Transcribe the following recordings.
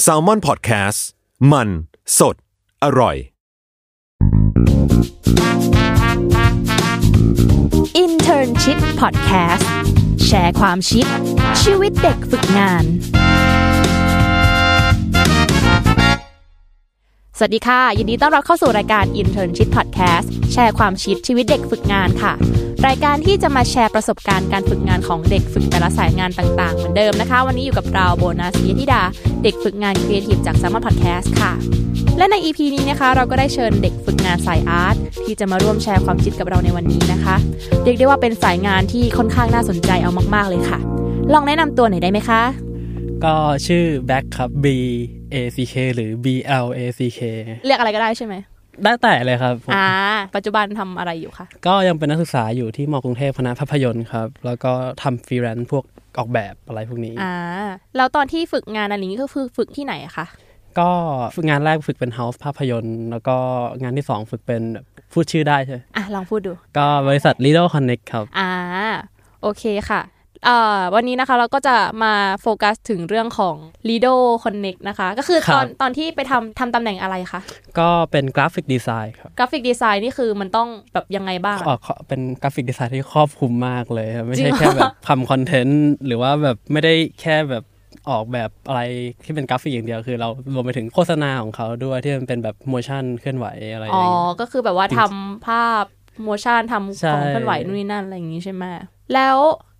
แซลมอนพอดแคสต์มัน สด อร่อย Internship Podcast แชร์ความชิปชีวิตเด็กฝึกงาน สวัสดีค่ะ ยินดีต้อนรับเข้าสู่รายการ Internship Podcast แชร์ความชิปชีวิตเด็กฝึกงานค่ะ รายการที่จะมาแชร์ประสบการณ์การฝึกงานของเด็กฝึกแต่ละสายงานต่างๆ เหมือนเดิมนะคะ วันนี้อยู่กับเราโบนัสยธิดา เด็กฝึกงานครีเอทีฟจาก s ซ m m o n Podcast ค่ะ และใน EP นี้นะคะเราก็ได้เชิญเด็กฝึกงานสาย art ที่จะมาร่วมแชร์ความคิดกับเราในวันนี้นะคะ เรียกได้ว่าเป็นสายงานที่ค่อนข้างน่าสนใจเอามากๆเลยค่ะ ลองแนะนำตัวหน่อยได้ไหมคะ ก็ชื่อแบล็คครับ B A C K หรือ B L A C K เรียกอะไรก็ได้ใช่ไหม ได้แต่เลยครับผมอ่า ปัจจุบันทำอะไรอยู่คะก็ยังเป็นนักศึกษาอยู่ที่มกรุงเทพคณะภาพยนตร์ครับ แล้วก็ทำฟรีแลนซ์พวกออกแบบอะไรพวกนี้อ่าแล้วตอนที่ฝึกงานอันนี้ก็คือฝึกที่ไหนอะคะก็ฝึกงานแรกฝึกเป็น house ภาพยนตร์ แล้วก็งานที่สองฝึกเป็นแบบพูดชื่อได้ใช่ไหมอะลองพูดดู ก็บริษัท Lido Connect ครับ อ่า โอเคค่ะเอ่อ วันนี้นะคะเราก็จะมาโฟกัสถึงเรื่องของ Lido Connect นะคะ ก็คือครัตบอนตอนที่ไปทำทำตำแหน่งอะไรคะ ก็เป็น graphic design ครับ graphic design นี่คือมันต้องแบบยังไงบ้างอะอ๋อขอเป็น graphic design ที่ครอบคลุมมากเลยครับจริงเหรอไม่ใช่แค่แบบทำ content หรือว่าแบบไม่ได้แค่แบบออกแบบอะไรที่เป็นกราฟิกอย่างเดียวคือเรารวมไปถึงโฆษณาของเขาด้วยที่มันเป็นแบบ motion เคลื่อนไหวอะไรอย่างเงี้ยก็คือแบบว่าทำภาพ motion ทำใช่ของเคลื่อนไหวนู่นนี่นั่นอะไรอย่างนี้ใช่ไหมแล้ว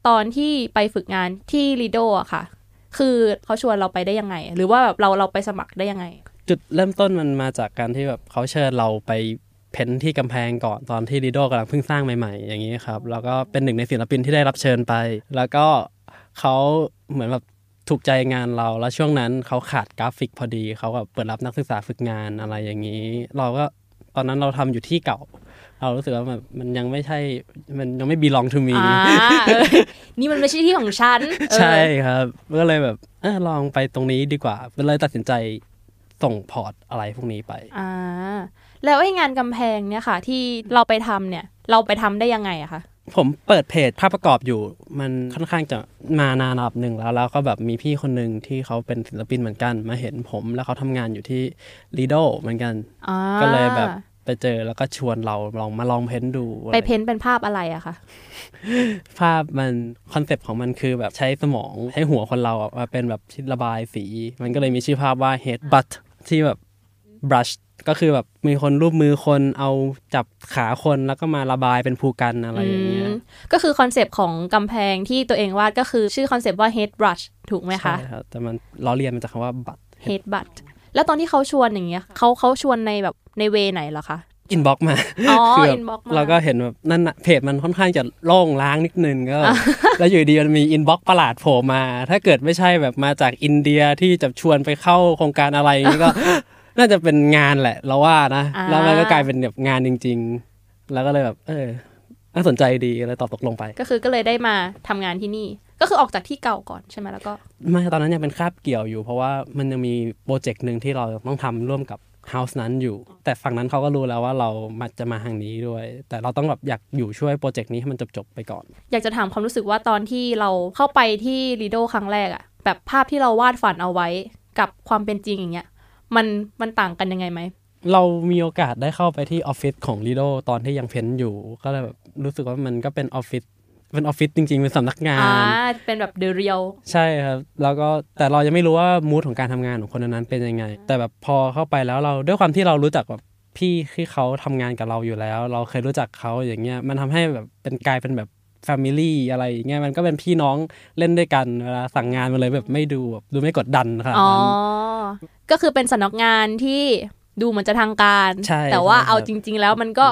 ตอนที่ไปฝึกงานที่ Lido อะค่ะ คือเขาชวนเราไปได้ยังไง หรือว่าแบบเราเราไปสมัครได้ยังไง จุดเริ่มต้นมันมาจากการที่แบบเขาเชิญเราไปเพ้นที่กำแพงก่อนตอนที่ดีโดกำลังเพิ่งสร้างใหม่ ๆ อย่างนี้ครับ แล้วก็เป็นหนึ่งในศิลปินที่ได้รับเชิญไป แล้วก็เขาเหมือนแบบถูกใจงานเราแล้วช่วงนั้นเขาขาดกราฟิกพอดีเขาแบบเปิดรับนักศึกษาฝึกงานอะไรอย่างนี้ เราก็ตอนนั้นเราทำอยู่ที่เก่า เรารู้สึกว่าแบบมันยังไม่ใช่มันยังไม่ belong to me อ่าเออนี่มันไม่ใช่ที่ของฉันเออใช่ครับ ก็เลยแบบเออลองไปตรงนี้ดีกว่าก็เลยตัดสินใจส่ง port อะไรพวกนี้ไปอ่าแล้วไอ้งานกำแพงเนี่ยค่ะ ที่เราไปทำเนี่ย เราไปทำได้ยังไงอะคะผมเปิดเพจภาพประกอบอยู่ มันค่อนข้างจะมานานระดับหนึ่งแล้วแล้วก็แบบมีพี่คนหนึ่งที่เขาเป็นศิลปินเหมือนกัน มาเห็นผมแล้วเขาทำงานอยู่ที่ลีโดเหมือนกันอ่าก็เลยแบบ ไปเจอแล้วก็ชวนเราลองมาลอง paint ดู ไป paintนท์เป็นภาพอะไรอะคะภาพมัน concept ของมันคือแบบใช้สมองใช้หัวคนเราอะมาเป็นแบบชิ้นระบายสี มันก็เลยมีชื่อภาพว่า head butt ที่แบบ brush ก็คือแบบมีคนรูปมือคนเอาจับขาคนแล้วก็มาระบายเป็นพู่กันอะไรอย่างเงี้ยอืมก็คือ concept ของกำแพงที่ตัวเองวาดก็คือชื่อ concept ว่า head brush ถูกไหมคะใช่ครับแต่มันล้อเลียนมาจากคำว่า butt head butt แล้วตอนที่เขาชวนอย่างเงี้ยเขาเขาชวนในแบบใน way ไหนเหรอคะ inbox มาอ๋อคือแบบ inbox มาเราก็เห็นแบบนั่นน่ะเพจมันค่อนข้างจะโล่งร้างนิดนึงก็ แล้วอยู่ดีมันมี inbox ประหลาดโผล่มา ถ้าเกิดไม่ใช่แบบมาจากอินเดียที่จะชวนไปเข้าโครงการอะไรอย่างนี้ก็ น่าจะเป็นงานแหละ เราว่านะอ่าแล้วมันก็กลายเป็นแบบงานจริง ๆ แล้วก็เลยแบบ เออน่าสนใจดีเลยตอบตกลงไป ก็คือก็เลยได้มาทำงานที่นี่ ก็คือออกจากที่เก่าก่อนใช่ไหมแล้วก็ไม่ตอนนั้นยังเป็นคาบเกี่ยวอยู่ เพราะว่ามันยังมี project หนึ่งที่เราต้องทำร่วมกับ house นั้นอยู่ แต่ฝั่งนั้นเขาก็รู้แล้วว่าเรามาจะมาทางนี้ด้วย แต่เราต้องแบบอยากอยู่ช่วย project นี้ให้มันจบๆไปก่อน อยากจะถามความรู้สึกว่าตอนที่เราเข้าไปที่ลีโดครั้งแรกอะแบบภาพที่เราวาดฝันเอาไว้กับความเป็นจริงอย่างเงี้ยมันมันต่างกันยังไงไหมเรามีโอกาสได้เข้าไปที่ออฟฟิศของ Lido ตอนที่ยังเพ้นอยู่ ก็เลยแบบรู้สึกว่ามันก็เป็นออฟฟิศ เป็นออฟฟิศจริงๆ เป็นสำนักงาอ่านเป็นแบบเดเรียลใช่ครับ แล้วก็แต่เรายังไม่รู้ว่ามูดของการทำงานของคนนั้นๆเป็นยังไง แต่แบบพอเข้าไปแล้วเราด้วยความที่เรารู้จักแบบพี่ที่เขาทำงานกับเราอยู่แล้ว เราเคยรู้จักเขาอย่างเงี้ยมันทำให้แบบเป็นกลายเป็นแบบfamily อะไรอย่างเงี้ยมันก็เป็นพี่น้องเล่นด้วยกันเวลาสั่งงานมาเลยแบบไม่ดูแบบดูไม่กดดันขนาดอ๋อนั้นก็คือเป็นสำนักงานที่ดูเหมือนจะทางการใช่แต่ว่าใช่ครับเอาจริง ๆ แล้วมันก็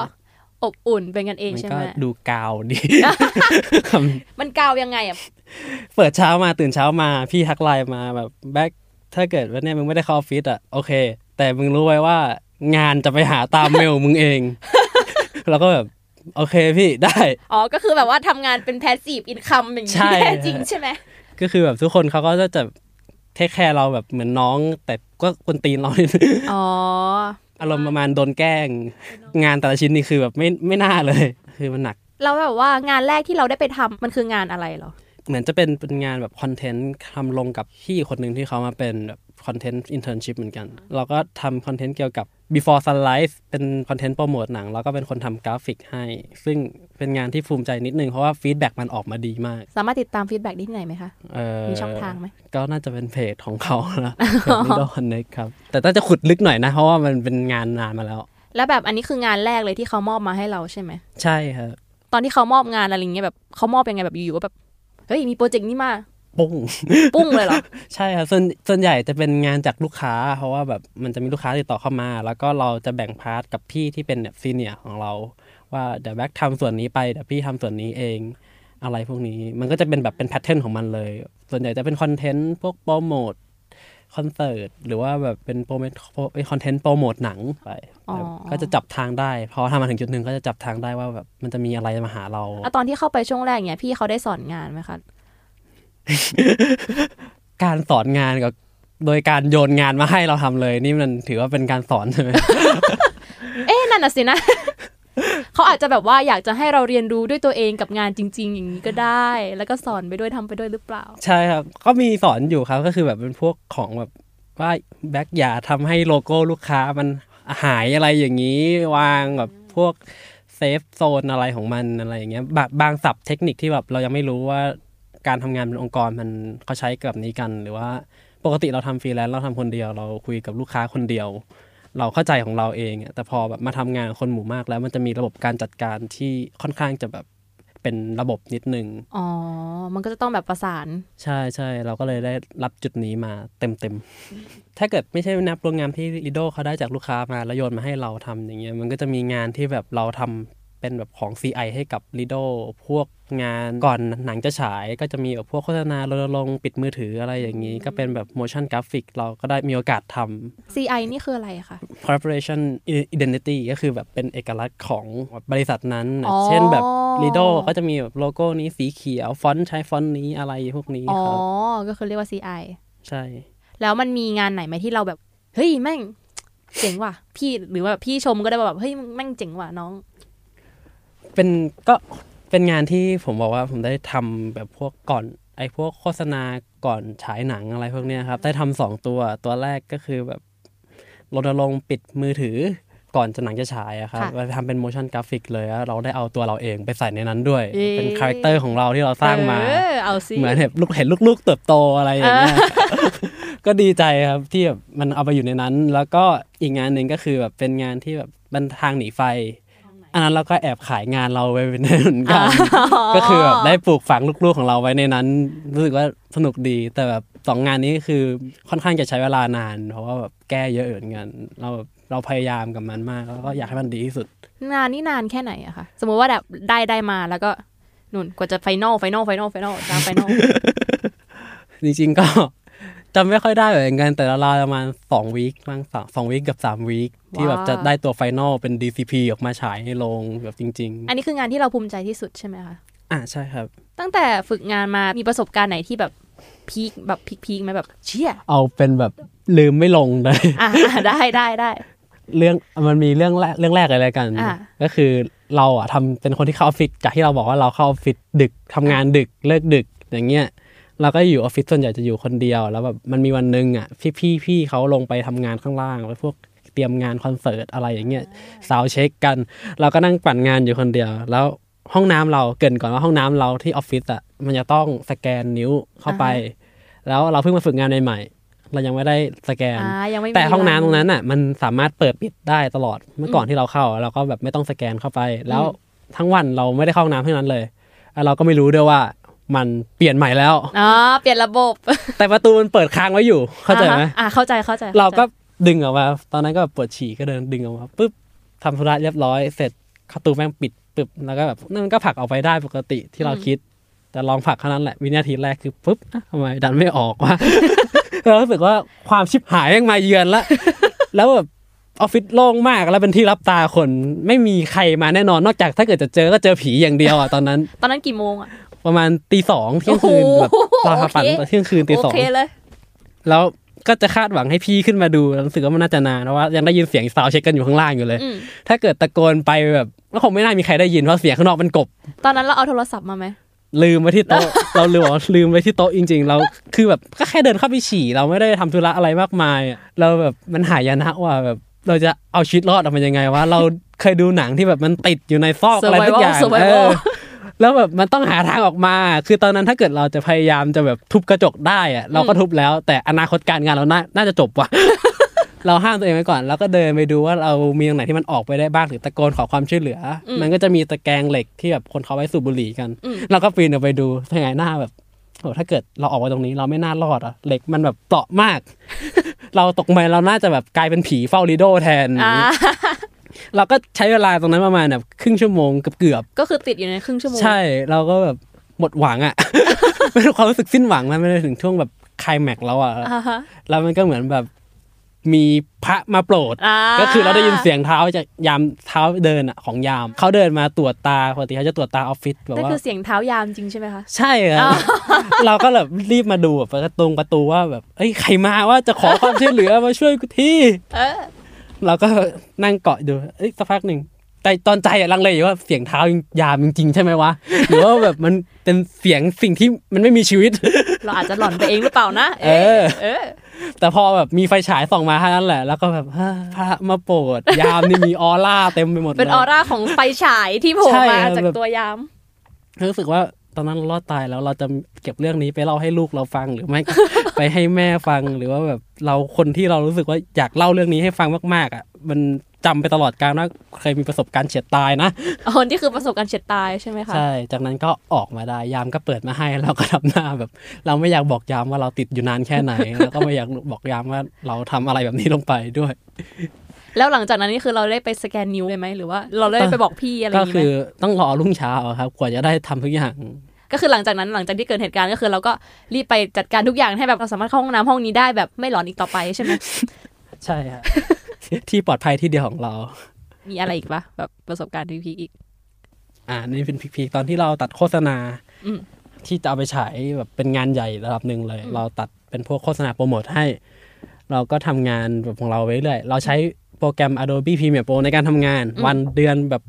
อบอุ่นเป็นกันเองมันใช่ก็ไหมดูกาวดีมันกาวยังไงอะเปิดเช้ามาตื่นเช้ามาพี่ทักไลน์มาแบบแบ็คถ้าเกิดว่าเนี่ยมึงไม่ได้เข้าออฟฟิศอะโอเค แต่มึงรู้ไว้ว่างานจะไปหาตามเมลมึงเอง แล้วก็แบบโอเคพี่ได้ อ๋อ ก็คือแบบว่าทำงานเป็น passive income อย่างนี้ใช่แท้จริงใช่ไหมก็คือแบบทุกคนเขาก็จะจะ take care เราแบบเหมือนน้อง แต่ก็กวนตีนเรานิดนึงอ๋อ อารมณ์ประมาณโดนแกล้ง งานแต่ละชิ้นนี่คือแบบไม่ไม่น่าเลย คือมันหนักแล้วแบบว่างานแรกที่เราได้ไปทำมันคืองานอะไรเหรอ เหมือนจะเป็นเป็นงานแบบคอนเทนต์ทำลงกับพี่คนหนึ่งที่เขามาเป็นแบบ content internship เหมือนกัน เราก็ทำคอนเทนต์เกี่ยวกับ Before Sunrise เป็นคอนเทนต์โปรโมทหนัง แล้วก็เป็นคนทำกราฟิกให้ ซึ่งเป็นงานที่ภูมิใจนิดนึง เพราะว่า feedback มันออกมาดีมาก สามารถติดตาม feedback ได้ที่ไหนไหมคะเอ่อมีช่องทางไหม ก็น่าจะเป็นเพจของเขานะเพจ Lido Connect ครับ แต่ต้องจะขุดลึกหน่อยนะ เพราะว่ามันเป็นงานนานมาแล้ว แล้วแบบอันนี้คืองานแรกเลยที่เขามอบมาให้เราใช่ไหม ใช่ครับ ตอนที่เขามอบงานอะไรอย่างเงี้ยแบบเขามอบยังไงแบบอยู่ๆก็แบบ เฮ้ยมีโปรเจกต์นี้มา ปุ้งปุ้งเลยเหรอใช่ครับส่วนส่วนใหญ่จะเป็นงานจากลูกค้า เพราะว่าแบบมันจะมีลูกค้าติดต่อเข้ามา แล้วก็เราจะแบ่ง part กับพี่ที่เป็นแบบ senior ของเรา ว่าเดี๋ยวแบ็คทำส่วนนี้ไปเดี๋ยวพี่ทำส่วนนี้เองอะไรพวกนี้มันก็จะเป็นแบบเป็น pattern ของมันเลย ส่วนใหญ่จะเป็นคอนเทนต์พวกโปรโมทคอนเสิร์ตหรือว่าแบบเป็นโปรโมทเป็นคอนเทนต์โปรโมทหนังไปอ๋อก็จะจับทางได้ พอทำมาถึงจุดหนึ่งก็จะจับทางได้ว่าแบบมันจะมีอะไรมาหาเราอะตอนที่เข้าไปช่วงแรกเนี่ยพี่เขาได้สอนงานไหมคะ การสอนงานกับโดยการโยนงานมาให้เราทำเลย นี่มันถือว่าเป็นการสอนใช่ไหมเอ๊ะนั่นน่ะสินะเขาอาจจะแบบว่าอยากจะให้เราเรียนรู้ด้วยตัวเองกับงานจริง ๆ อย่างนี้ก็ได้ แล้วก็สอนไปด้วยทำไปด้วยหรือเปล่า ใช่ครับ ก็มีสอนอยู่ครับก็คือแบบเป็นพวกของแบบว่าแบ็กอย่าทำให้โลโก้ลูกค้ามันหายอะไรอย่างนี้วางแบบพวก safe zone อะไรของมันอะไรอย่างเงี้ยบางบางศัพท์เทคนิคที่แบบเรายังไม่รู้ว่า การทำงานเป็นองค์กรมันเขาใช้แบบนี้กัน หรือว่าปกติเราทำฟรีแลนซ์เราทำคนเดียว เราคุยกับลูกค้าคนเดียว เราเข้าใจของเราเองอะแต่พอแบบมาทำงานกับคนหมู่มากแล้วมันจะมีระบบการจัดการที่ค่อนข้างจะแบบเป็นระบบนิดนึง อ๋อ มันก็จะต้องแบบประสาน ใช่ใช่ เราก็เลยได้รับจุดนี้มาเต็มเต็มๆถ้าเกิดไม่ใช่นับรวมงานที่ลิโดเขาได้จากลูกค้ามาแล้วโยนมาให้เราทำอย่างเงี้ย มันก็จะมีงานที่แบบเราทำ เป็นแบบของ CI ให้กับลิโดพวกงานก่อนหนังจะฉายก็จะมีแบบพวกโฆษณารณรงค์ปิดมือถืออะไรอย่างนี้ ก็เป็นแบบ motion graphic เราก็ได้มีโอกาสทำ CI นี่คืออะไรอะคะ corporation identity ก็คือแบบเป็นเอกลักษณ์ของบริษัทนั้นน่ะอ๋อเช่นแบบ Lido ก็จะมีแบบโลโก้นี้สีเขียว ฟอนต์ใช้ฟอนต์นี้อะไรพวกนี้อ๋อครับก็คือเรียกว่า CI ใช่ แล้วมันมีงานไหนไหมที่เราแบบ เฮ้ยแม่งเจ๋งว่ะพี่หรือว่าแบบพี่ชมก็ได้ว่าแบบเฮ้ยแม่งเจ๋งว่ะน้อง เป็นก็เป็นงานที่ผมบอกว่าผมได้ทำแบบพวกก่อนไอ้พวกโฆษณาก่อนฉายหนังอะไรพวกเนี้ยครับ ได้ทำสองตัวตัวแรกก็คือแบบรณรงค์ปิดมือถือก่อนจะหนังจะฉายอะครับค่ะเราทำเป็น motion graphic เลยแล้วเราได้เอาตัวเราเองไปใส่ในนั้นด้วยเอ๊ะเป็น character ของเราที่เราสร้างมาเออเอาสิเหมือนเห็นลูกเห็นลูกๆเติบโตอะไรอย่างเงี้ยก็ดีใจครับที่แบบมันเอาไปอยู่ในนั้น แล้วก็อีกงานหนึ่งก็คือแบบเป็นงานที่แบบบันทางหนีไฟ อันนั้นเราก็แอบขายงานเราไว้เป็นเหมือนกันก็คือแบบได้ปลูกฝังลูกๆของเราไว้ในนั้น รู้สึกว่าสนุกดีแต่แบบสองงานนี้คือค่อนข้างจะใช้เวลานาน เพราะว่าแบบแก้เยอะเหมือนกันเราแบบเราพยายามกับมันมากแล้วก็อยากให้มันดีที่สุดงานนี่นานแค่ไหนอะคะสมมุติว่าแบบได้ได้มาแล้วก็นุ่นกว่าจะ final final final final ตาม finalจริงๆก็ จำไม่ค่อยได้เหมือนกันแต่ราวๆประมาณสอง week บ้างสองสอง week กับสาม week ที่แบบจะได้ตัว final เป็น DCP ออกมาฉายในโรงแบบจริงอันนี้คืองานที่เราภูมิใจที่สุดใช่ไหมคะๆอะใช่ครับ ตั้งแต่ฝึกงานมามีประสบการณ์ไหนที่แบบ peak แบบ peak peak ไหมแบบเชี่ยเอาเป็นแบบลืมไม่ลงเลยอะอะได้ได้ได้เรื่องมันมีเรื่องแรกเรื่องแรกเลยแล้วกันอะก็คือเราอะทำเป็นคนที่เข้าออฟฟิศจากที่เราบอกว่าเราเข้าออฟฟิศดึกทำงานดึกเลิกดึกอย่างเงี้ย เราก็อยู่ออฟฟิศส่วนใหญ่จะอยู่คนเดียว แล้วแบบมันมีวันหนึ่งอะพี่พี่พี่เขาลงไปทำงานข้างล่างไปพวกเตรียมงานคอนเสิร์ตอะไรอย่างเงี้ยสาวเช็คกัน เราก็นั่งปั่นงานอยู่คนเดียว แล้วห้องน้ำเราเกรินก่อนว่าห้องน้ำเราที่ออฟฟิศอะมันจะต้องสแกนนิ้วเข้าไป แล้วเราเพิ่งมาฝึกงานใหม่ๆเรายังไม่ได้สแกนอ่ายังไม่มีแต่ห้องน้ำตรงนั้นอะ มันสามารถเปิดปิดได้ตลอดเมื่อก่อนที่เราเข้า เราก็แบบไม่ต้องสแกนเข้าไป แล้วทั้งวันเราไม่ได้เข้าห้องน้ำที่นั้นเลยแล้วเราก็ไม่รู้ด้วยว่า มันเปลี่ยนใหม่แล้วอ๋อเปลี่ยนระบบ แต่ประตูมันเปิดค้างไว้อยู่ เข้าใจไหมอะอะเข้าใจเข้าใจ เราก็ดึงออกมา ตอนนั้นก็ปวดฉี่ก็เดินดึงออกมาปุ๊บทำธุระเรียบร้อยเสร็จประตูแม่งปิดปึ๊บแล้วก็แบบนั่นมันก็ผลักออกไปได้ปกติที่เราคิด แต่ลองผลักเท่านั้นแหละวินาทีแรกคือปุ๊บอะทำไมดันไม่ออกวะเรารู้สึกว่าความชิบหายยังมาเยือนละแล้วแบบออฟฟิศโล่งมากแล้วเป็นที่ลับตาคนไม่มีใครมาแน่นอนนอกจากถ้าเกิดจะเจอก็เจอผีอย่างเดียวอะตอนนั้น ตอนนั้นกี่โมงอะ ประมาณตีสองเที่ยงคืนโอ้โหแบบเราฝันโอเคเที่ยงคืนตีโอสองเคเลยแล้วก็จะคาดหวังให้พี่ขึ้นมาดูรู้สึกว่ามันน่าจะนานเพราะว่ายังได้ยินเสียง sound check กันอยู่ข้างล่างอยู่เลยอืมถ้าเกิดตะโกนไปแบบก็คงไม่น่ามีใครได้ยินเพราะเสียงข้างนอกมันกลบ ตอนนั้นเราเอาโทรศัพท์มาไหมลืมไว้ที่โต๊ะเราลืมบอกว่าลืมไว้ที่โต๊ะจริง ๆ เราคือแบบก็แค่เดินเข้าไปฉี่เราไม่ได้ทำธุระอะไรมากมายอะเราแบบมันหายนะว่าแบบเราจะเอาชีวิตรอดออกมายังไงวะเราเคยดูหนังที่แบบมันติดอยู่ในซอกอะไรทุกอย่าง Survival เอ Survival อ แล้วแบบมันต้องหาทางออกมา คือตอนนั้นถ้าเกิดเราจะพยายามจะแบบทุบกระจกได้อะเราก็ทุบแล้ว แต่อนาคตการงานเราน่าน่าจะจบว่ะเราห้ามตัวเองไว้ก่อน แล้วก็เดินไปดูว่าเรามีตรงไหนที่มันออกไปได้บ้างหรือตะโกนขอความช่วยเหลืออมันก็จะมีตะแกรงเหล็กที่แบบคนเขาไว้สูบบุหรี่กัน เราก็ปีนออกไปดูทางไงหน้าแบบโอ้ถ้าเกิดเราออกไปตรงนี้เราไม่น่ารอดอะเหล็กมันแบบเปราะมาก เราตกไปเราน่าจะแบบกลายเป็นผีเฝ้าลิโดแทนอ่า เราก็ใช้เวลาตรงนั้นประมาณแบบครึ่งชั่วโมงเกือบก็คือติดอยู่ในครึ่งชั่วโมงๆใช่เราก็แบบหมดหวังอะเป็นความรู้สึกสิ้นหวังมันไม่ได้ถึงช่วงแบบไคลแม็กซ์แล้วอะอ่าฮะแล้วมันก็เหมือนแบบมีพระมาโปรดอ่าก็คือเราได้ยินเสียงเท้าจากยามเท้าเดินอะของยามเขาเดินมาตรวจตาปกติเขาจะตรวจตาออฟฟิศแบบนั่นว่าคือเสียงเท้ายามจริงใช่ไหมคะใช่ครับเราก็แบบรีบมาดูแบบประตูประตูว่าแบบเอ้ยใครมาว่าจะขอความช่วยเหลือมาช่วยกูที่ เออเราก็นั่งเกาะดูเอ้ยสักพักหนึ่งแต่ตอนใจอะลังเลอยู่ว่าเสียงเท้ายามจริงๆใช่ไหมวะหรือว่าแบบมันเป็นเสียงสิ่งที่มันไม่มีชีวิต เราอาจจะหลอนไปเองหรือเปล่านะ เออ เออ แต่พอแบบมีไฟฉายส่องมาเท่านั้นแหละ แล้วก็แบบฮ่าพระมาโปรดยามนี่มีออร่าเต็มไปหมดเลยเป็นออร่าของไฟฉายที่โผล่ใช่มาครับจากแบบตัวยามรู้สึกว่า ตอนนั้นเรารอดตายแล้วเราจะเก็บเรื่องนี้ไปเล่าให้ลูกเราฟังหรือไม่ไปให้แม่ฟังหรือว่าแบบเราคนที่เรารู้สึกว่าอยากเล่าเรื่องนี้ให้ฟังมากๆ อะ มันจำไปตลอดการว่าเคยมีประสบการณ์เฉียดตายนะอ๋อนี่คือประสบการณ์เฉียดตายใช่ไหมคะใช่จากนั้นก็ออกมาได้ยามก็เปิดมาให้เราก็ทำหน้าแบบ เราไม่อยากบอกยามว่าเราติดอยู่นานแค่ไหน แล้วก็ไม่อยากบอกยามว่าเราทำอะไรแบบนี้ลงไปด้วย แล้วหลังจากนั้นนี่คือเราได้ไปสแกนนิ้วเลยไหมหรือว่า เราได้ไปบอกพี่อะไรอก็ย่างงี้ไหคืมอต้องรอรุ่งเช้าอะครับกว่าจะได้ทำทุกอย่างก็คือหลังจากนั้นหลังจากที่เกิดเหตุการณ์ก็คือ เราก็รีบไปจัดการทุกอย่างให้แบบเราสามารถเข้าห้องน้ำห้องนี้ได้แบบไม่หลอนอีกต่อไปใช่ไหมใช่ครับที่ปลอดภัยที่เดียวของเรา มีอะไรอีกปะแบบประสบการณ์พีคๆอีก อ่านี่เป็นพีคๆตอนที่เราตัดโฆษณาอืมที่จะเอาไปฉายแบบเป็นงานใหญ่ระดับหนึ่งเลย เราตัดเป็นพวกโฆษณาโปรโมทให้ เราก็ทำงานแบบของเราไว้เรื่อยเราใช้ โปรแกรม Adobe Premiere Pro ในการทำงาน วันเดือนแบบ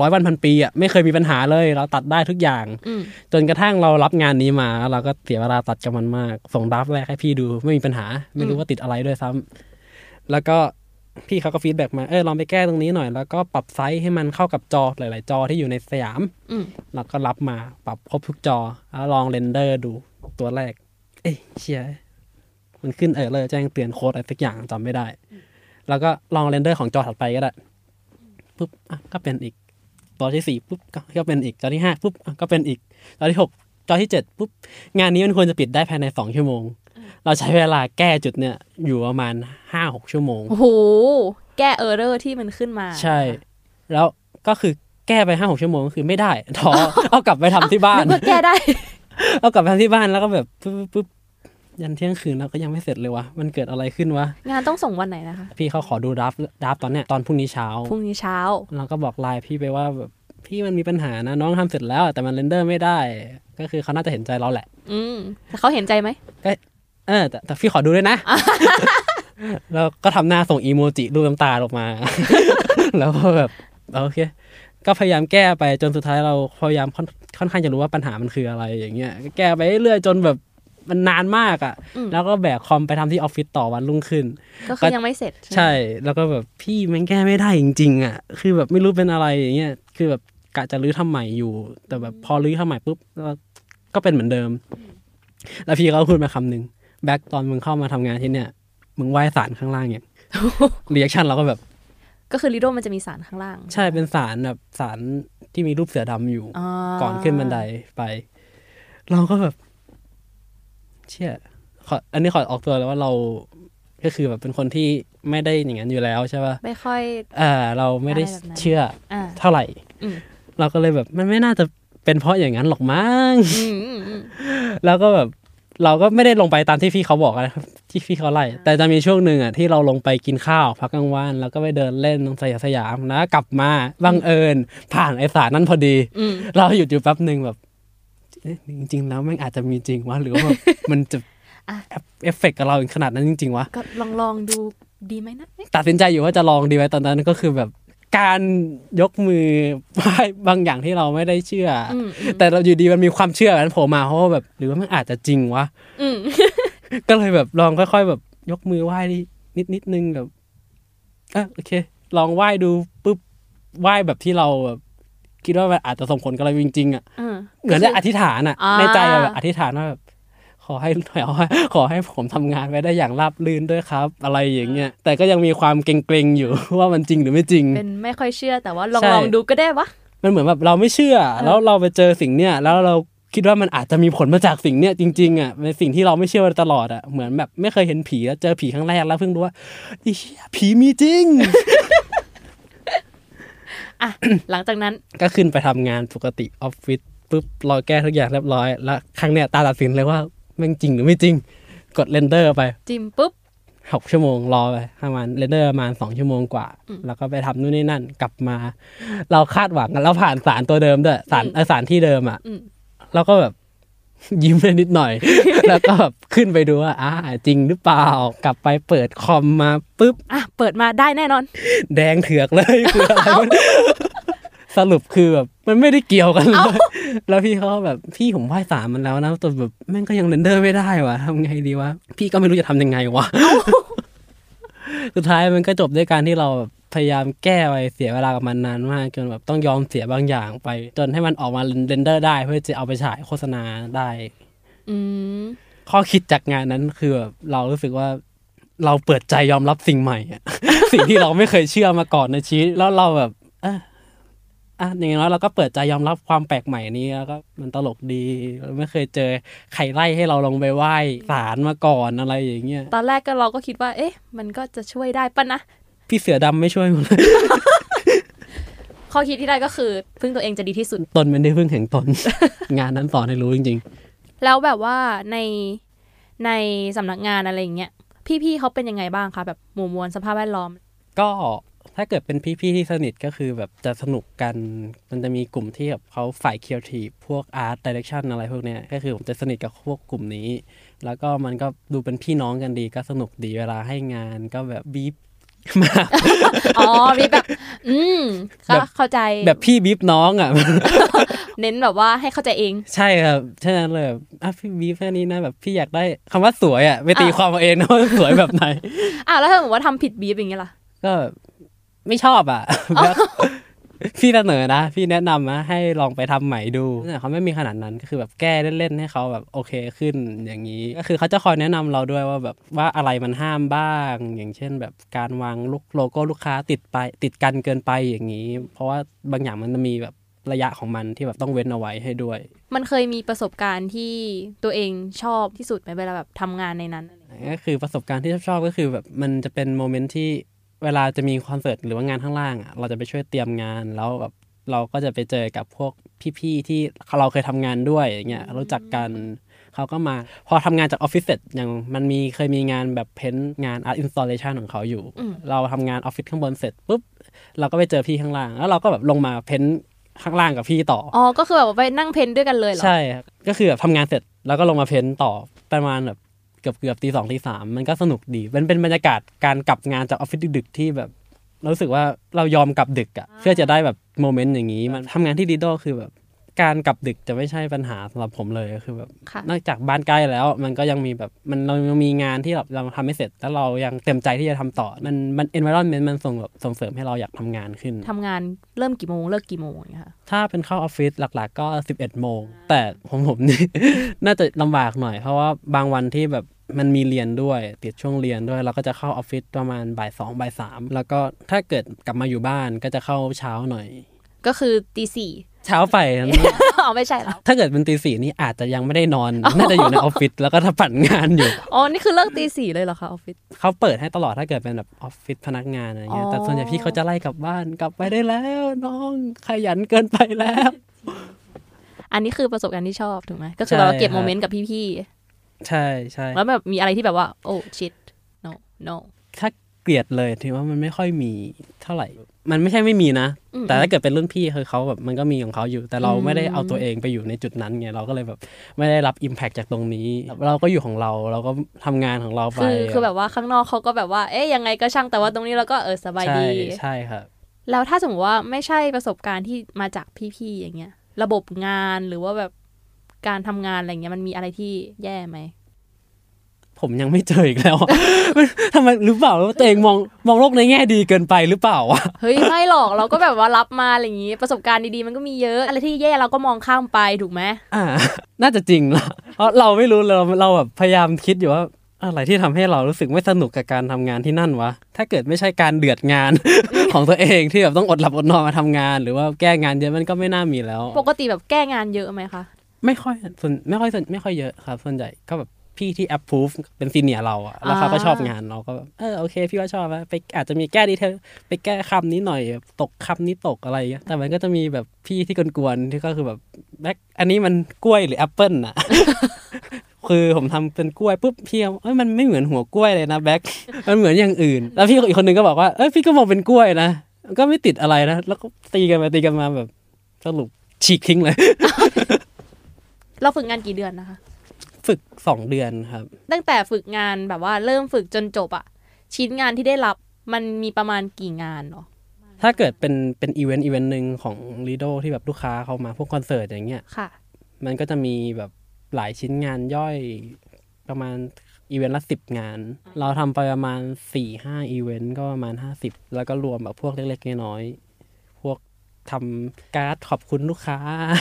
ร้อยวันพันปีอะไม่เคยมีปัญหาเลย เราตัดได้ทุกอย่างอืมจนกระทั่งเรารับงานนี้มาแล้วเราก็เสียเวลาตัดกับมันมาก ส่ง draft แรกให้พี่ดูไม่มีปัญหา ไม่รู้ว่าติดอะไรด้วยซ้ำแล้วก็พี่เขาก็ feedback มาเออลองไปแก้ตรงนี้หน่อย แล้วก็ปรับไซส์ให้มันเข้ากับจอหลาย ๆ จอที่อยู่ในสยามอืมเราก็รับมาปรับครบทุกจอแล้วลอง render ดูตัวแรก เอ้ยเชี่ยมันขึ้น error เลยแจ้งเตือนโค้ดอะไรสักอย่างจำไม่ได้ แล้วก็ลอง render ของจอถัดไปก็ได้ปุ๊บอะก็เป็นอีกจอที่สี่ปุ๊บก็ก็เป็นอีกจอที่ห้าปุ๊บอะก็เป็นอีกจอที่หกจอที่เจ็ดปุ๊บงานนี้มันควรจะปิดได้ภายในสองชั่วโมง เราใช้เวลาแก้จุดเนี่ยอยู่ประมาณห้าหกชั่วโมงโอ้โหแก้ error ที่มันขึ้นมา ใช่ แล้วก็คือแก้ไปห้าหกชั่วโมงก็คือไม่ได้ท้อเอากลับไปทำที่บ้านนึกว่าแก้ได้ เอากลับไปทำที่บ้านแล้วก็แบบปุ๊บปุ๊บปุ๊บ ยันเที่ยงคืนแล้วก็ยังไม่เสร็จเลยวะ มันเกิดอะไรขึ้นวะ งานต้องส่งวันไหนนะคะ พี่เขาขอดูดับดับตอนเนี้ยตอนพรุ่งนี้เช้า พรุ่งนี้เช้า เราก็บอกไลน์พี่ไปว่าแบบพี่มันมีปัญหานะน้องทำเสร็จแล้วแต่มันเรนเดอร์ไม่ได้ ก็คือเขาน่าจะเห็นใจเราแหละ อืมแต่เขาเห็นใจไหมเออแต่แต่พี่ขอดูด้วยนะ แล้วก็ทำหน้าส่งอีโมจิรูปน้ำตาออกมา แล้วก็แบบโอเคก็พยายามแก้ไปจนสุดท้ายเราพยายามค่อนค่อนข้างจะรู้ว่าปัญหามันคืออะไรอย่างเงี้ยก็แก้ไปเรื่อยๆจนแบบ มันนานมากอะ่ะ แล้วก็แบกคอมไปทำที่ออฟฟิศต่อวันรุ่งขึ้น ก็คือยังไม่เสร็จไหมใช่ แล้วก็แบบพี่มันแก้ไม่ได้จริง ๆ อะ คือแบบไม่รู้เป็นอะไรอย่างเงี้ย คือแบบกะจะรื้อทำใหม่อยู่ แต่แบบพอรื้อทำใหม่ปุ๊บแล้วก็เป็นเหมือนเดิม แล้วพี่เขาก็พูดมาคำหนึ่งแบ็คตอนมึงเข้ามาทำงานที่เนี่ย มึงไหว้ศาลข้างล่างยัง reaction เราก็แบบ ก็คือลิโดมันจะมีศาลข้างล่าง ใช่เป็นศาลแบบศาลที่มีรูปเสือดำอยู่อ๋อก่อนขึ้นบันไดไป เราก็แบบ เชี่ยขออันนี้ขอออกตัวแล้วว่าเราก็คือแบบเป็นคนที่ไม่ได้อย่างนั้นอยู่แล้วใช่ป่ะไม่ค่อยอ่าเราไม่ได้อะไรแบบนั้นเชื่ออ่าเท่าไหร่อืมเราก็เลยแบบมันไม่น่าจะเป็นเพราะอย่างนั้นหรอกมั้งอืมอืมอืมแล้วก็แบบเราก็ไม่ได้ลงไปตามที่พี่เขาบอกนะครับที่พี่เขาไล่แต่จะมีช่วงหนึ่งอะที่เราลงไปกินข้าวพักกลางวันแล้วก็ไปเดินเล่นตรงสยามสยามแล้วกลับมาบังเอิญผ่านไอศาลนั้นพอดีอืมเราหยุดอยู่แป๊บหนึ่งแบบเอ๊ะ จริง ๆ แล้วแม่งอาจจะมีจริงวะหรือว่าแบบมันจะอะเอฟเฟกต์กับเราขนาดนั้นจริง ๆวะก็ลองลองดูดีไหมนะเอ๊ะตัดสินใจอยู่ว่าจะลองดีไหมตอนนั้นก็คือแบบการยกมือไหว้บางอย่างที่เราไม่ได้เชื่ออมอืมแต่เราอยู่ดีมันมีความเชื่อกันโผล่มาเพราะว่าแบบ หรือว่ามันอาจจะจริงวะอืมก็เลยแบบลองค่อย ๆ แบบยกมือไหว้นิดนิดนึงแบบอะโอเค ลองไหว้ดูปุ๊บไหว้แบบที่เราแบบคิดว่ามันอาจจะส่งผลกับเราจริงๆอะ เออเหมือนได้อธิษฐานอะอ่าในใจอะแบบอธิษฐานว่าแบบขอให้ขอให้ขอให้ผมทำงานไปได้อย่างราบรื่นด้วยครับ อะไรอย่างเงี้ยแต่ก็ยังมีความเกรงๆอยู่ว่ามันจริงหรือไม่จริง เป็นไม่ค่อยเชื่อแต่ว่าลองใช่ลองดูก็ได้วะมันเหมือนแบบเราไม่เชื่อ แล้วเราไปเจอสิ่งเนี้ยแล้วเราคิดว่ามันอาจจะมีผลมาจากสิ่งเนี้ยจริงๆอะเป็นสิ่งที่เราไม่เชื่อมาตลอดอะเหมือนแบบไม่เคยเห็นผีแล้วเจอผีครั้งแรกแล้วเพิ่งรู้ว่าไอ้เหี้ยผีมีจริงอะหลังจากนั้นก็ขึ้นไปทำงานปกติออฟฟิศ ปุ๊บรอแก้ทุกอย่างเรียบร้อย แล้วครั้งเนี้ยตาตัดสินเลยว่าแม่งจริงหรือไม่จริงกด render ไปจิ้มปุ๊บหกชั่วโมงรอไปประมาณ render ประมาณสองชั่วโมงกว่าอืมแล้วก็ไปทำนู่นนี่นั่นกลับมา เราคาดหวังกันเราผ่านศาลตัวเดิมด้วยศาลอืมเออศาลที่เดิมอะอืมเราก็แบบยิ้มไปนิดหน่อย แล้วก็แบบขึ้นไปดูว่าอ่าจริงหรือเปล่ากลับไปเปิดคอมมาปุ๊บอะเปิดมาได้แน่นอน แดงเถือกเลยคืออะไรวะสรุปคือแบบมันไม่ได้เกี่ยวกันเลย แล้วพี่เขาแบบพี่ผมไหว้ศาลมันแล้วนะแต่แบบแม่งก็ยัง render ไม่ได้วะทำไงดีวะพี่ก็ไม่รู้จะทำยังไงวะสุดท้ายมันก็จบด้วยการที่เราแบบพยายามแก้ไปเสียเวลากับมันนานมากจนแบบต้องยอมเสียบางอย่างไป จนให้มันออกมา render ได้เพื่อจะเอาไปฉายโฆษณาได้อืมข้อคิดจากงานนั้นคือแบบเรารู้สึกว่าเราเปิดใจยอมรับสิ่งใหม่สิ่งที่เราไม่เคยเชื่อมาก่อนในชีวิตแล้วเราแบบเอะอะอย่างน้อยเราก็เปิดใจยอมรับความแปลกใหม่นี้แล้วก็มันตลกดีเราไม่เคยเจอใครไล่ให้เราลงไปไหว้ศาลมาก่อนอะไรอย่างเงี้ยตอนแรกก็เราก็คิดว่า เอ๊ะ มันก็จะช่วยได้ปะนะพี่เสือดำไม่ช่วยผมเลยข้อคิดที่ได้ก็คือพึ่งตัวเองจะดีที่สุดตนเป็นที่พึ่งแห่งตน งานนั้นสอนให้รู้จริงแล้วแบบว่าในในสำนักงานอะไรอย่างเงี้ยพี่ๆเขาเป็นยังไงบ้างคะแบบหมู่มวลสภาพแวดล้อมๆก็ ถ้าเกิดเป็นพี่ๆที่สนิทก็คือแบบจะสนุกกัน มันจะมีกลุ่มที่แบบเขาฝ่ายครีเอทีฟพวก art direction อะไรพวกเนี้ยก็คือผมจะสนิทกับพวกกลุ่มนี้ แล้วก็มันก็ดูเป็นพี่น้องกันดีก็สนุกดีเวลาให้งานก็แบบบีบมากอ๋อมีแบบ อืมก็แบบเข้าใจแบบพี่บีบน้องอะ เน้นแบบว่าให้เข้าใจเอง ใช่ครับฉะนั้นเลยแบบอะพี่บีบแค่นี้นะแบบพี่อยากได้คำว่าสวยอะไปตีอะความเอาเองนะว่าสวยแบบไหนอะแล้วถ้าสมมติว่าทำผิดบีบอย่างเงี้ยล่ะก็ ไม่ชอบอะแบบพี่เสนอนะ พี่แนะนำนะให้ลองไปทำใหม่ดูแต่เขาไม่มีขนาดนั้นก็คือแบบแก้เล่นๆให้เขาแบบโอเคขึ้นอย่างนี้ ก็คือเขาจะคอยแนะนำเราด้วยว่าแบบว่าอะไรมันห้ามบ้าง อย่างเช่น แบบการวางลูกโลโก้ลูกค้าติดไปติดกันเกินไปอย่างนี้ เพราะว่าบางอย่างมันมีแบบระยะของมันที่แบบต้องเว้นเอาไว้ให้ด้วย มันเคยมีประสบการณ์ที่ตัวเองชอบที่สุดไหมเวลาแบบทำงานในนั้นอะไรอย่างเงี้ยก็คือประสบการณ์ที่ชอบก็คือแบบมันจะเป็น moment ที่ เวลาจะมีคอนเสิร์ตหรือว่างานข้างล่างอะเราจะไปช่วยเตรียมงานแล้วแบบเราก็จะไปเจอกับพวกพี่ๆที่เราเคยทำงานด้วยอย่างเงี้ยรู้จักกันเขาก็มาพอทำงานจากออฟฟิศเสร็จอย่างมันมีเคยมีงานแบบเพ้นท์งานอาร์ตอินสต l เลชันของเขาอยู่อืมเราทำงานออฟฟิศข้างบนเสร็จปุ๊บเราก็ไปเจอพี่ข้างล่าง แล้วเราก็แบบลงมา paintข้างล่างกับพี่ต่ออ๋อก็คือแบบว่าไปนั่งเพ้นด้วยกันเลยเหรอใช่ครับก็คือแบบทำงานเสร็จแล้วก็ลงมาเพ้นต่อประมาณแบบ เกือบเกือบตีสองตีสามมันก็สนุกดีมันเป็นบรรยากาศการกลับงานจากออฟฟิศดึกๆที่แบบรู้สึกว่าเรายอมกลับดึกอะเพื่อจะได้แบบโมเมนต์อย่างนี้ มันทำงานที่ดีโดคือแบบ การกลับดึกจะไม่ใช่ปัญหาสำหรับผมเลยคือแบบค่ะนอกจากบ้านใกล้แล้ว มันก็ยังมีแบบมันเรายังมีงานที่แบบเราทำไม่เสร็จ แล้วเรายังเต็มใจที่จะทำต่อ มันมัน environment มันส่งแบบส่งเสริมให้เราอยากทำงานขึ้นทำงานเริ่มกี่โมงเลิกกี่โมงอย่างเงี้ยค่ะถ้าเป็นเข้าออฟฟิศหลัก ๆ ก็ 11โมงแต่ผมผมนี่น่าจะลำบากหน่อยเพราะว่าบางวันที่แบบมันมีเรียนด้วยติดช่วงเรียนด้วย เราก็จะเข้าออฟฟิศประมาณบ่ายสองบ่ายสามแล้วก็ถ้าเกิดกลับมาอยู่บ้านก็จะเข้าเช้าหน่อย ก็คือตีสี่ เช้าไปอ๋อไม่ใช่แล้วถ้าเกิดเป็นตีสี่นี่อาจจะยังไม่ได้นอน น่าจะอยู่ในออฟฟิศแล้วก็ทำปั่นงานอยู่ อ๋อ นี่คือเลิกตีสี่เลยเหรอคะออฟฟิศเขาเปิดให้ตลอดถ้าเกิดเป็นแบบออฟฟิศพนักงานอะไรเงี้ยอ๋อแต่ส่วนใหญ่พี่เขาจะไล่กลับบ้านกลับไปได้แล้วน้องขยันเกินไปแล้ว อันนี้คือประสบการณ์ที่ชอบถูกไหมก็คือใช่เราเก็บครับโมเมนต์กับพี่ใช่ใช่ๆแล้วแบบมีอะไรที่แบบว่า โอ้ชิด no no ถ้าเกลียดเลยถือว่ามันไม่ค่อยมีเท่าไหร่ มันไม่ใช่ไม่มีนะอืมแต่ถ้าเกิดเป็นรุ่นพี่คือเขาแบบมันก็มีของเขาอยู่ แต่เราอืมไม่ได้เอาตัวเองไปอยู่ในจุดนั้นไงเราก็เลยแบบไม่ได้รับอิมแพ t จากตรงนี้ เราก็อยู่ของเราเราก็ทำงานของเราไปคือคือแบบว่าข้างนอกเขาก็แบบว่าเอ๊ยยังไงก็ช่างแต่ว่าตรงนี้เราก็เออสบายใช่ดีใช่ครับแล้วถ้าสมมติว่าไม่ใช่ประสบการณ์ที่มาจากพี่ๆอย่างเงี้ย ระบบงานหรือว่าแบบการทำงานอะไรเงี้ยมันมีอะไรที่แย่ไหม ผมยังไม่เจออีกแล้วทำไมหรือเปล่าว่าตัวเองมองมองโลกในแง่ดีเกินไปหรือเปล่าวะเฮ้ยไม่หรอกเราก็แบบว่ารับมาอะไรอย่างงี้ประสบการณ์ดีๆมันก็มีเยอะ อะไรที่แย่เราก็มองข้ามไปถูกไหมอ่า น่าจะจริงละเพราะเราไม่รู้เลยเราเราแบบพยายามคิดอยู่ว่าอะไรที่ทำให้เรารู้สึกไม่สนุกกับการทำงานที่นั่นวะ ถ้าเกิดไม่ใช่การเดือดงานของตัวเองที่แบบต้องอดหลับอดนอนมาทำงาน หรือว่าแก้งานเยอะมันก็ไม่น่ามีแล้ว ปกติแบบแก้งานเยอะไหมคะ ไม่ค่อยส่วนไม่ค่อยส่วนไม่ค่อยเยอะครับ ส่วนใหญ่ก็แบบ พี่ที่ approve เป็นซีเนียร์เราอะแล้วเขาก็อ่าชอบงานเราก็แบบเออโอเค พี่ว่าชอบอะไปอาจจะมีแก้ดีเทลไปแก้คำนี้หน่อยแบบตกคำนี้ตกอะไรอย่างเงี้ยแต่มันก็จะมีแบบพี่ที่กวนๆที่ก็คือแบบแบ็คอันนี้มันกล้วยหรือแอปเปิลอะคือผมทำเป็นกล้วยปุ๊บพี่เอาเอ้ยมันไม่เหมือนหัวกล้วยเลยนะแบ็คมันเหมือนอย่างอื่น แล้วพี่อีกคนหนึ่งก็บอกว่าเอ้ยพี่ก็มองเป็นกล้วยนะก็ไม่ติดอะไรนะแล้วก็ตีกันไปตีกันมาแบบสรุปฉีกทิ้งเลย เราฝึกงานกี่เดือนนะคะ ฝึกสองเดือนครับ ตั้งแต่ฝึกงานแบบว่าเริ่มฝึกจนจบอะชิ้นงานที่ได้รับมันมีประมาณกี่งานเนาะถ้าเกิดเป็นเป็น event event หนึ่งของลีโดที่แบบลูกค้าเขามาพวกคอนเสิร์ตอย่างเงี้ยค่ะ มันก็จะมีแบบหลายชิ้นงานย่อยประมาณอีเวนต์ละสิบงาน เราทำไปประมาณสี่ห้าอีเวนต์ก็ประมาณห้าสิบแล้วก็รวมแบบพวกเล็กๆน้อยๆพวก ทำการ์ดขอบคุณลูกค้า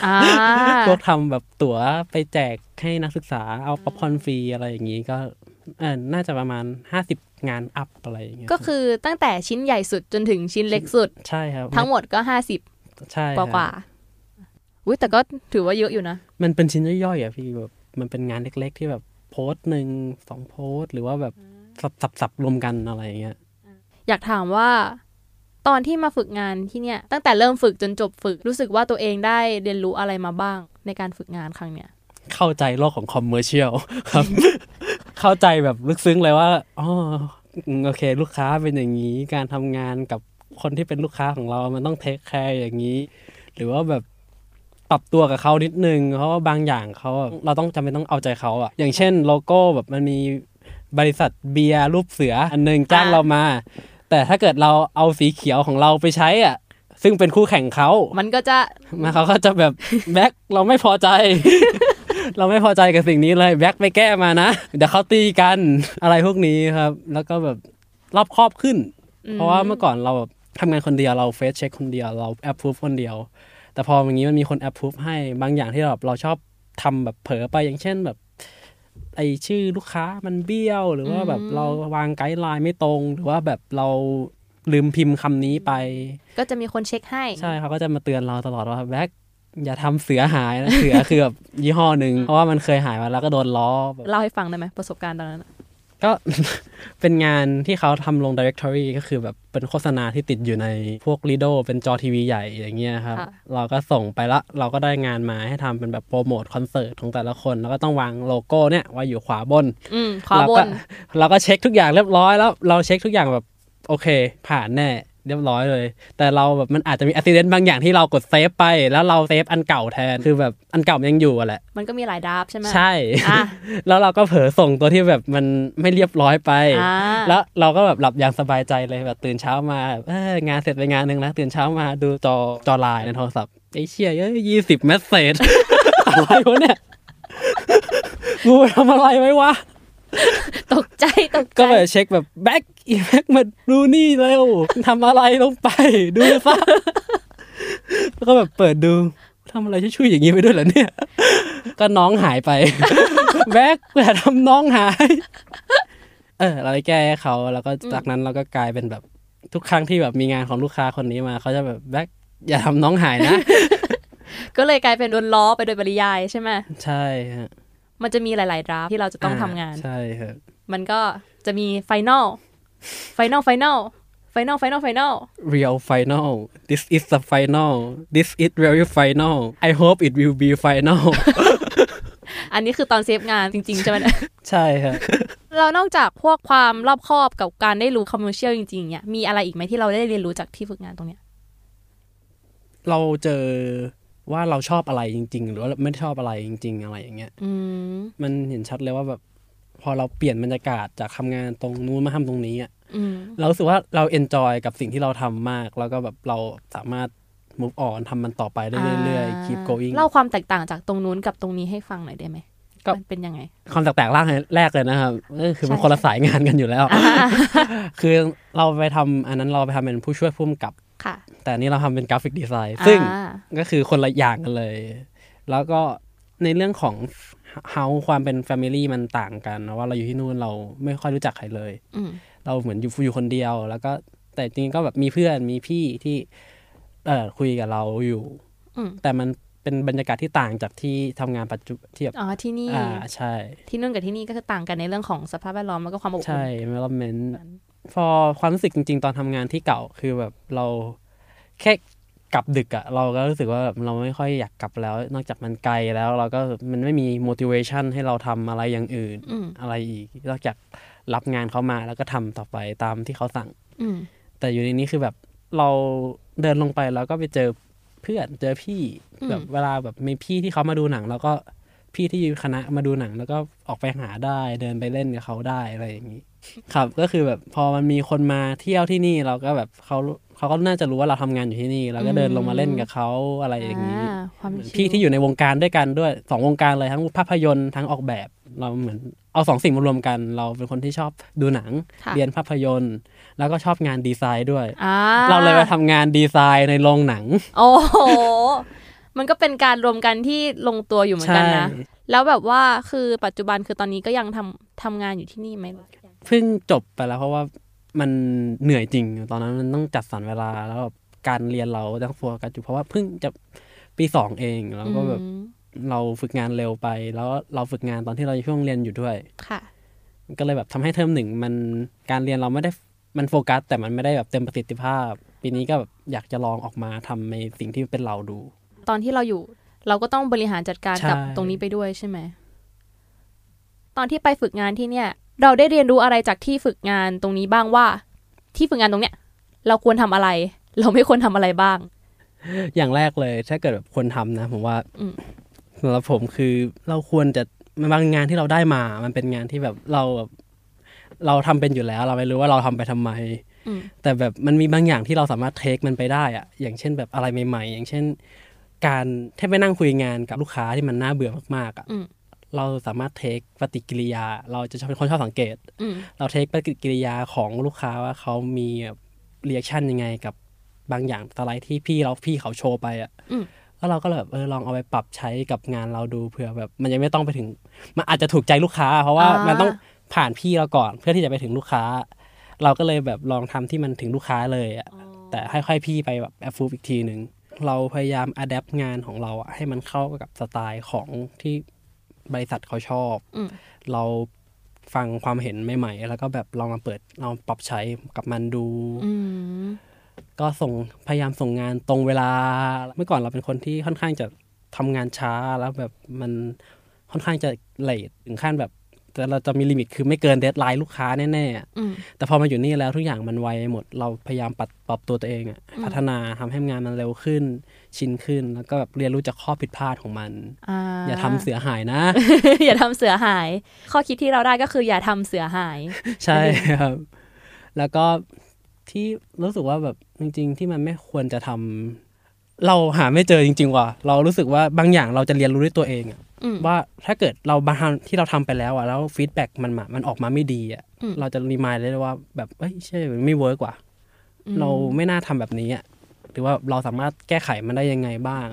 อ่าพวกทำแบบตั๋วไปแจกให้นักศึกษาเอาป๊อปคอร์นฟรีอะไรอย่างนี้ก็เออน่าจะประมาณห้าสิบงานอัพอะไรอย่างเงี้ยก็คือตั้งแต่ชิ้นใหญ่สุดจนถึงชิ้นเล็กสุด ใช่ครับ ทั้งหมดก็ห้าสิบใช่กคว่ารับกว่าๆอุ้ยแต่ก็ถือว่าเยอะอยู่นะ มันเป็นชิ้นย่อยๆอะพี่แบบมันเป็นงานเล็ก ๆ ที่แบบโพสต์หนึ่งสองโพสต์ หรือว่าแบบสับสับสับรวมกันอะไรอย่างเงี้ยอยากถามว่า ตอนที่มาฝึกงานที่เนี่ยตั้งแต่เริ่มฝึกจนจบฝึกรู้สึกว่าตัวเองได้เรียนรู้อะไรมาบ้างในการฝึกงานครั้งเนี้ยเข้าใจโลกของ commercial ครับ เข้าใจแบบลึกซึ้งเลยว่าอ๋อโอเค ลูกค้าเป็นอย่างนี้ การทำงานกับคนที่เป็นลูกค้าของเรา มันต้อง take care อย่างนี้ หรือว่าแบบปรับตัวกับเขานิดนึง เพราะว่าบางอย่างเขาเราต้องจำเป็นต้องเอาใจเขาอะอย่างเช่นโลโก้แบบมันมีบริษัทเบียร์รูปเสืออันหนึ่งจ้างเรามา แต่ถ้าเกิดเราเอาสีเขียวของเราไปใช้อะ ซึ่งเป็นคู่แข่งเขา มันก็จะมาเขาก็จะแบบแบ็คเราไม่พอใจ เราไม่พอใจกับสิ่งนี้เลยแบ็คไปแก้มานะ เดี๋ยวเขาตีกันอะไรพวกนี้ครับ แล้วก็แบบรอบครอบขึ้นอืมเพราะว่าเมื่อก่อนเราแบบทำงานคนเดียวเราเฟซเช็คคนเดียวเราแอปพูฟคนเดียว แต่พออย่างนี้มันมีคนแอปพูฟให้บางอย่างที่เราเราชอบทำแบบเผลอไปอย่างเช่นแบบ ไอชื่อลูกค้ามันเบี้ยว หรือว่าแบบเราวางไกด์ไลน์ไม่ตรง หรือว่าแบบเราลืมพิมพ์คำนี้ไป ก็จะมีคนเช็คให้ ใช่เขาก็จะมาเตือนเราตลอดว่าแบ็คอย่าทำเสือหายนะเสือคือแบบยี่ห้อหนึ่งเพราะว่ามันเคยหายมาแล้วก็โดนล้อแบบเล่าให้ฟังได้ไหมประสบการณ์ตอนนั้นอะ ก็เป็นงานที่เขาทำลง directory ก็คือแบบเป็นโฆษณาที่ติดอยู่ในพวก Lido เป็นจอทีวีใหญ่อย่างเงี้ยครับค่ะเราก็ส่งไปละ เราก็ได้งานมาให้ทำเป็นแบบโปรโมทคอนเสิร์ตของแต่ละคน แล้วก็ต้องวางโลโก้เนี่ยไว้อยู่ขวาบนอืมขวาเราบก็นเราก็เช็คทุกอย่างเรียบร้อยแล้ว เราเช็คทุกอย่างแบบโอเค ผ่านแน่ เรียบร้อยเลย แต่เราแบบมันอาจจะมีอุบัติเหตุบางอย่างที่เรากด save ไป แล้วเรา save อันเก่าแทนคือแบบอันเก่ามันยังอยู่อะแหละ มันก็มีหลาย draft ใช่ไหมใช่อะแล้วเราก็เผลอส่งตัวที่แบบมันไม่เรียบร้อยไปอ่าแล้วเราก็แบบหลับอย่างสบายใจเลยแบบตื่นเช้ามาเอ้ยงานเสร็จไปงานหนึ่งแล้วตื่นเช้ามาดูจอจอไลน์ในโทรศัพท์ไอ้เชี่ยเอ้ยยี่สิบ messageอะไรวะเนี่ยกูไปทำอะไรไว้วะ ตกใจตกใจ ก็แบบเช็คแบบแบ็กอีแบ็กมาดูนี่เร็วทำอะไรลงไป ดูซะแล้วก็แบบเปิดดูทำอะไรช่วยๆอย่างนี้ไปด้วยเหรอเนี่ย ก็น้องหายไปแบ็กแต่ทำน้องหาย เออ เราไปแก้ให้เขาแล้วก็จากนั้นเราก็กลายเป็นแบบทุกครั้งที่แบบมีงานของลูกค้าคนนี้มาเขาจะแบบแบ็กอย่าทำน้องหายนะ ก็เลยกลายเป็นโดนล้อไปโดยปริยายใช่ไหมใช่ฮะ มันจะมีหลาย ๆ draft ที่เราจะต้องทำงาน ใช่ครับ มันก็จะมี final final final final final final real final this is the final this is very final I hope it will be final อันนี้คือตอน save งานจริง ๆ ใช่ไหมเนี่ยใช่ครับ เรานอกจากพวกความรอบคอบกับการได้รู้ commercial จริง ๆ เนี่ย มีอะไรอีกไหมที่เราได้เรียนรู้จากที่ฝึกงานตรงเนี้ย เราเจอ ว่าเราชอบอะไรจริง ๆ หรือว่าไม่ชอบอะไรจริง ๆ อะไรอย่างเงี้ยอืมมันเห็นชัดเลยว่าแบบ พอเราเปลี่ยนบรรยากาศจากทำงานตรงนู้นมาทำตรงนี้อะอืมเรารู้สึกว่าเราเอนจอยกับสิ่งที่เราทำมาก แล้วก็แบบเราสามารถ move on ทำมันต่อไปได้เรื่อยๆ keep going เล่าความแตกต่างจากตรงนู้นกับตรงนี้ให้ฟังหน่อยได้ไหมก็มันเป็นยังไง ความแตกต่างแรกแรกเลยนะครับก็คือมันคนละสายงานกันอยู่แล้ว คือเราไปทำอันนั้นเราไปทำเป็นผู้ช่วยผู้กำกับค่ะ แต่อันนี้เราทำเป็นกราฟิกดีไซน์ซึ่งอ่าก็คือคนละอย่างกันเลย แล้วก็ในเรื่องของเฮาความเป็น Family มันต่างกันนะว่าเราอยู่ที่นู่นเราไม่ค่อยรู้จักใครเลยอืมเราเหมือนอยู่อยู่คนเดียว แล้วก็แต่จริงๆก็แบบมีเพื่อนมีพี่ที่ เออคุยกับเราอยู่อืมแต่มันเป็นบรรยากาศที่ต่างจากที่ทำงานปัจจุที่แบบอ๋อที่นี่อ่าใช่ ที่นู่นกับที่นี่ก็คือต่างกันในเรื่องของสภาพแวดล้อมแล้วก็ความอบอุ่นใช่ environment พอความรู้สึกจริง ๆ ตอนทำงานที่เก่าคือแบบเราแค่กลับดึกอะเราก็รู้สึกว่าแบบเราไม่ค่อยอยากกลับแล้ว นอกจากมันไกลแล้ว เราก็มันไม่มี motivation ให้เราทำอะไรอย่างอื่นอืมอะไรอีก นอกจากรับงานเขามาแล้วก็ทำต่อไปตามที่เขาสั่งอืมแต่อยู่ในนี้คือแบบเราเดินลงไปแล้วก็ไปเจอเพื่อนเจอพี่อืมแบบเวลาแบบมีพี่ที่เขามาดูหนัง แล้วก็ พี่ที่อยู่คณะมาดูหนัง แล้วก็ออกไปหาได้เดินไปเล่นกับเขาได้อะไรอย่างนี้ ครับก็คือแบบพอมันมีคนมาเที่ยวที่นี่เราก็แบบเขาเขาก็น่าจะรู้ว่าเราทำงานอยู่ที่นี่เราก็เดินลงมาเล่นกับเขาอะไรอย่างนี้อ่าความพี่ที่อยู่ในวงการด้วยกันด้วยสองวงการเลยทั้งภาพยนตร์ทั้งออกแบบเราเหมือนเอาสองสิ่งมารวมกัน เราเป็นคนที่ชอบดูหนังค่ะเรียนภาพยนตร์ แล้วก็ชอบงานดีไซน์ด้วยอ่าเราเลยไปทำงานดีไซน์ในโรงหนัง โอ้โห มันก็เป็นการรวมกันที่ลงตัวอยู่เหมือนกันนะใช่แล้วแบบว่าคือปัจจุบันคือตอนนี้ก็ยังทำทำงานอยู่ที่นี่ไหมเพิ่งจบไปแล้วเพราะว่ามันเหนื่อยจริง ตอนนั้นมันต้องจัดสรรเวลาแล้วแบบการเรียนเราต้องโฟกัสอยู่เพราะว่าเพิ่งจะปีสองเองแล้วก็แบบอืมเราฝึกงานเร็วไป แล้วเราฝึกงานตอนที่เราอยู่ช่วงเรียนอยู่ด้วยค่ะก็เลยแบบทำให้เทอมหนึ่งมันการเรียนเราไม่ได้มันโฟกัส แต่มันไม่ได้แบบเต็มประสิทธิภาพ ปีนี้ก็แบบอยากจะลองออกมาทำในสิ่งที่เป็นเราดู ตอนที่เราอยู่ เราก็ต้องบริหารจัดการใช่กับตรงนี้ไปด้วยใช่ไหม ตอนที่ไปฝึกงานที่เนี่ย เราได้เรียนรู้อะไรจากที่ฝึกงานตรงนี้บ้างว่า ที่ฝึกงานตรงเนี้ย เราควรทำอะไร เราไม่ควรทำอะไรบ้าง อย่างแรกเลย ถ้าเกิดแบบคนทำนะผมว่าอืมสำหรับผมคือเราควรจะบางงานที่เราได้มา มันเป็นงานที่แบบเราแบบเราทำเป็นอยู่แล้ว เราไม่รู้ว่าเราทำไปทำไมอืมแต่แบบมันมีบางอย่างที่เราสามารถ take มันไปได้อะอย่างเช่นแบบอะไรใหม่ ๆ อย่างเช่น การที่ไปนั่งคุยงานกับลูกค้าที่มันน่าเบื่อมากๆอะอืมเราสามารถ take ปฏิกิริยา เราจะชอบเป็นคนชอบสังเกตอืมเรา take ปฏิกิริยาของลูกค้าว่าเขามี reaction ยังไงกับบางอย่างสไลด์ที่พี่เราพี่เขาโชว์ไปอะอืมแล้วเราก็แบบเออลองเอาไปปรับใช้กับงานเราดูเผื่อแบบ มันยังไม่ต้องไปถึง มันอาจจะถูกใจลูกค้า เพราะว่าอ่ามัมันต้องผ่านพี่เราก่อนเพื่อที่จะไปถึงลูกค้า เราก็เลยแบบลองทำที่มันถึงลูกค้าเลยอะแต่ค่อยๆพี่ไปแบบแอปฟูอีกทีหนึ่ง เราพยายาม adapt งานของเราอะให้มันเข้ากับสไตล์ของที่บริษัทเขาชอบอืมเราฟังความเห็นใหม่ๆ แล้วก็แบบลองมาเปิดลองปรับใช้กับมันดูอืมก็ส่งพยายามส่งงานตรงเวลา เมื่อก่อนเราเป็นคนที่ค่อนข้างจะทำงานช้าแล้วแบบมันค่อนข้างจะ late ถึงขั้นแบบ แต่เราจะมี limit คือไม่เกิน deadline ลูกค้าแน่ๆอะอืมแต่พอมาอยู่นี่แล้วทุกอย่างมันไวหมด เราพยายามปรับปรับตัวตัวเองอะพัฒนาทำให้งานมันเร็วขึ้น ชินขึ้น แล้วก็แบบเรียนรู้จากข้อผิดพลาดของมันอ่าอย่าทำเสียหายนะ อย่าทำเสือหาย ข้อคิดที่เราได้ก็คืออย่าทำเสือหาย ใช่ครับ แล้วก็ที่รู้สึกว่าแบบจริง ๆ ที่มันไม่ควรจะทำเราหาไม่เจอจริง ๆ ว่ะเรารู้สึกว่าบางอย่างเราจะเรียนรู้ด้วยตัวเองอะอืม ว่าถ้าเกิดเราบางทำที่เราทำไปแล้วอะแล้ว feedback มันมามันออกมาไม่ดีอะอืมเราจะ remind ได้เลยว่าแบบเอ้ยใช่มันไม่ work ว่ะอืมเราไม่น่าทำแบบนี้อะหรือว่าเราสามารถแก้ไขมันได้ยังไงบ้าง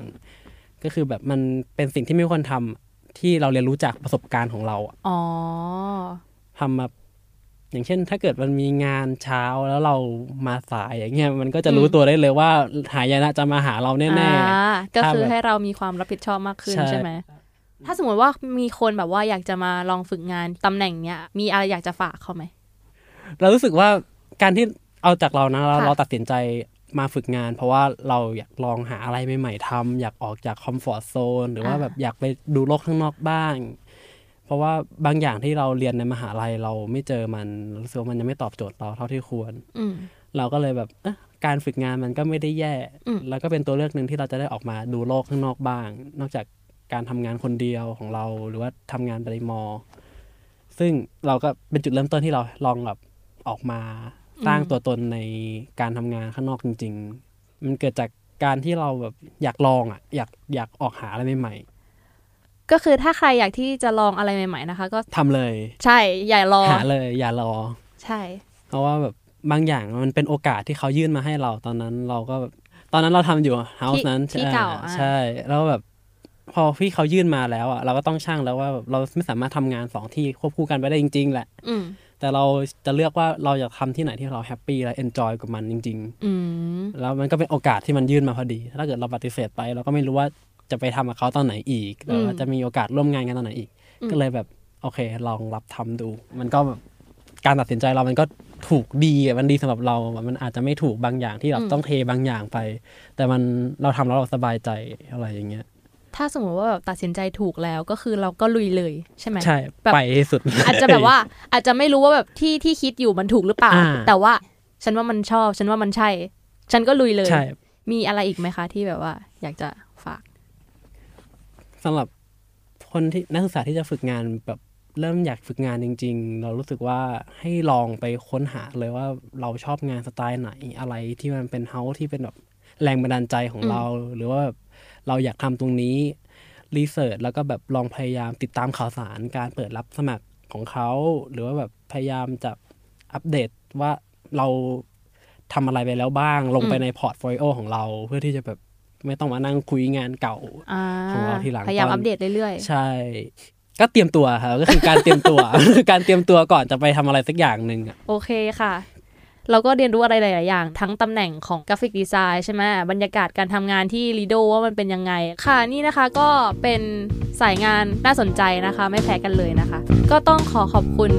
ก็คือแบบมันเป็นสิ่งที่ไม่ควรทำที่เราเรียนรู้จากประสบการณ์ของเราอะอ๋อทำมาอย่างเช่น ถ้าเกิดมันมีงานเช้าแล้วเรามาสายอย่างเงี้ยมันก็จะรู้อืมตัวได้เลยว่าหายนะจะมาหาเราแน่อ่าก็คือถ้าแบบให้เรามีความรับผิดชอบมากขึ้นใช่ใช่ไหม ถ้าสมมติว่ามีคนแบบว่าอยากจะมาลองฝึกงานตำแหน่งเนี้ย มีอะไรอยากจะฝากเขาไหมๆเรารู้สึกว่าการที่เอาจากเรานะเราค่ะเราตัดสินใจมาฝึกงาน เพราะว่าเราอยากลองหาอะไรใหม่ๆทำอยากออกจากคอมฟอร์ z โซนหรือว่าแบบอยากไปดูโลกข้างนอกบ้าง เพราะว่าบางอย่างที่เราเรียนในมหาลัยเราไม่เจอมันรู้สึกว่ามันยังไม่ตอบโจทย์เราเท่าที่ควรอืมเราก็เลยแบบเอ๊ะการฝึกงานมันก็ไม่ได้แย่อืมแล้วก็เป็นตัวเลือกหนึ่งที่เราจะได้ออกมาดูโลกข้างนอกบ้าง นอกจาก การทำงานคนเดียวของเรา หรือว่าทำงานปริมอ ซึ่งเราก็เป็นจุดเริ่มต้นที่เราลองแบบออกมาสร้างตัวตนในการทำงานข้างนอกจริง ๆ มันเกิดจากการที่เราแบบอยากลองอะอยากอยากออกหาอะไรใหม่ก็คือถ้าใครอยากที่จะลองอะไรใหม่ ๆ นะคะ ก็ๆทำเลย ใช่อย่ารอหาเลย อย่ารอ ใช่ เพราะว่าแบบบางอย่างมันเป็นโอกาสที่เขายื่นมาให้เราตอนนั้นเราก็แบบตอนนั้นเราทำอยู่เฮาส์นั้นที่เก่าอ่อะใช่ แล้วแบบ พอพี่เขายื่นมาแล้วอะเราก็ต้องช่างแล้วว่าแบบเราไม่สามารถทำงานสองที่ควบคู่กันไปได้จริง ๆ แหละอืมแต่เราจะเลือกว่าเราอยากทำที่ไหนที่เรา happy และ enjoy กับมันจริงอืมๆแล้วมันก็เป็นโอกาสที่มันยื่นมาพอดี ถ้าเกิดเราปฏิเสธไป เราก็ไม่รู้ว่าจะไปทำกับเขาตอนไหนอีกหรือว่าจะมีโอกาสร่วมงานกันตอนไหนอีก ก็เลยแบบโอเค ลองรับทำดู มันก็แบบการตัดสินใจเรามันก็ถูกดีอะมันดีสำหรับเราอะมันอาจจะไม่ถูกบางอย่างที่เราต้องเทบางอย่างไป แต่มันเราทำแล้วเราสบายใจอะไรอย่างเงี้ย ถ้าสมมติว่าแบบตัดสินใจถูกแล้วก็คือเราก็ลุยเลยใช่ไหมใช่แบบไปให้สุด อาจจะแบบว่าอาจจะไม่รู้ว่าแบบที่ที่คิดอยู่มันถูกหรือเปล่าอ่าแต่ว่าฉันว่ามันชอบ ฉันว่ามันใช่ ฉันก็ลุยเลยใช่มีอะไรอีกไหมคะ ที่แบบว่า อยากจะฝากสำหรับคนที่นักศึกษาที่จะฝึกงานแบบเริ่มอยากฝึกงานจริง ๆ เรารู้สึกว่าให้ลองไปค้นหาเลยว่าเราชอบงานสไตล์ไหนอะไรที่มันเป็นเฮาที่เป็นแบบแรงบันดาลใจของเรา หรือว่าแบบ เราอยากทำตรงนี้ research แล้วก็แบบลองพยายามติดตามข่าวสารการเปิดรับสมัครของเขา หรือว่าแบบพยายามจะอัปเดตว่าเราทำอะไรไปแล้วบ้าง ลงไปใน portfolio ของเราเพื่อที่จะแบบไม่ต้องมานั่งคุ้ยงานเก่าอ่าของเราทีหลังพยายามตอนอัปเดตเรื่อยใช่ ก็เตรียมตัวครับก็คือการเตรียมตัวคือการเตรียมตัวก่อนจะไปทำอะไรสักอย่างหนึ่งอะๆโอเคค่ะ เราก็เรียนรู้อะไรหลาย ๆ อย่าง ทั้งตำแหน่งของ graphic design ใช่ไหมบรรยากาศการทำงานที่ลีโดว่ามันเป็นยังไง ค่ะนี่นะคะก็เป็นสายงานน่าสนใจนะคะ ไม่แพ้กันเลยนะคะ ก็ต้องขอขอบคุณ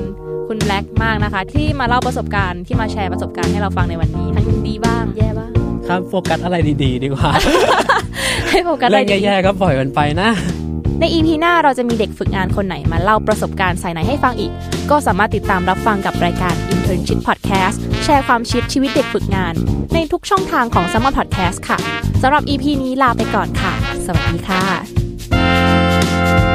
คุณแบล็กมากนะคะ ที่มาเล่าประสบการณ์ที่มาแชร์ประสบการณ์ให้เราฟังในวันนี้ ทั้งดีบ้างแย่บ้างครับโฟกัสอะไรดี ๆ ดีกว่าให้โฟกัสเรื่อะองไรดีแย่ๆก็ปล่อยมันไปนะ ใน EP หน้าเราจะมีเด็กฝึกงานคนไหนมาเล่าประสบการณ์สายไหนให้ฟังอีก ก็สามารถติดตามรับฟังกับรายการ Internship Podcast แชร์ความชิดชีวิตเด็กฝึกงาน ในทุกช่องทางของ s ซ m m e r Podcast ค่ะสำหรับ EP นี้ลาไปก่อนค่ะ สวัสดีค่ะ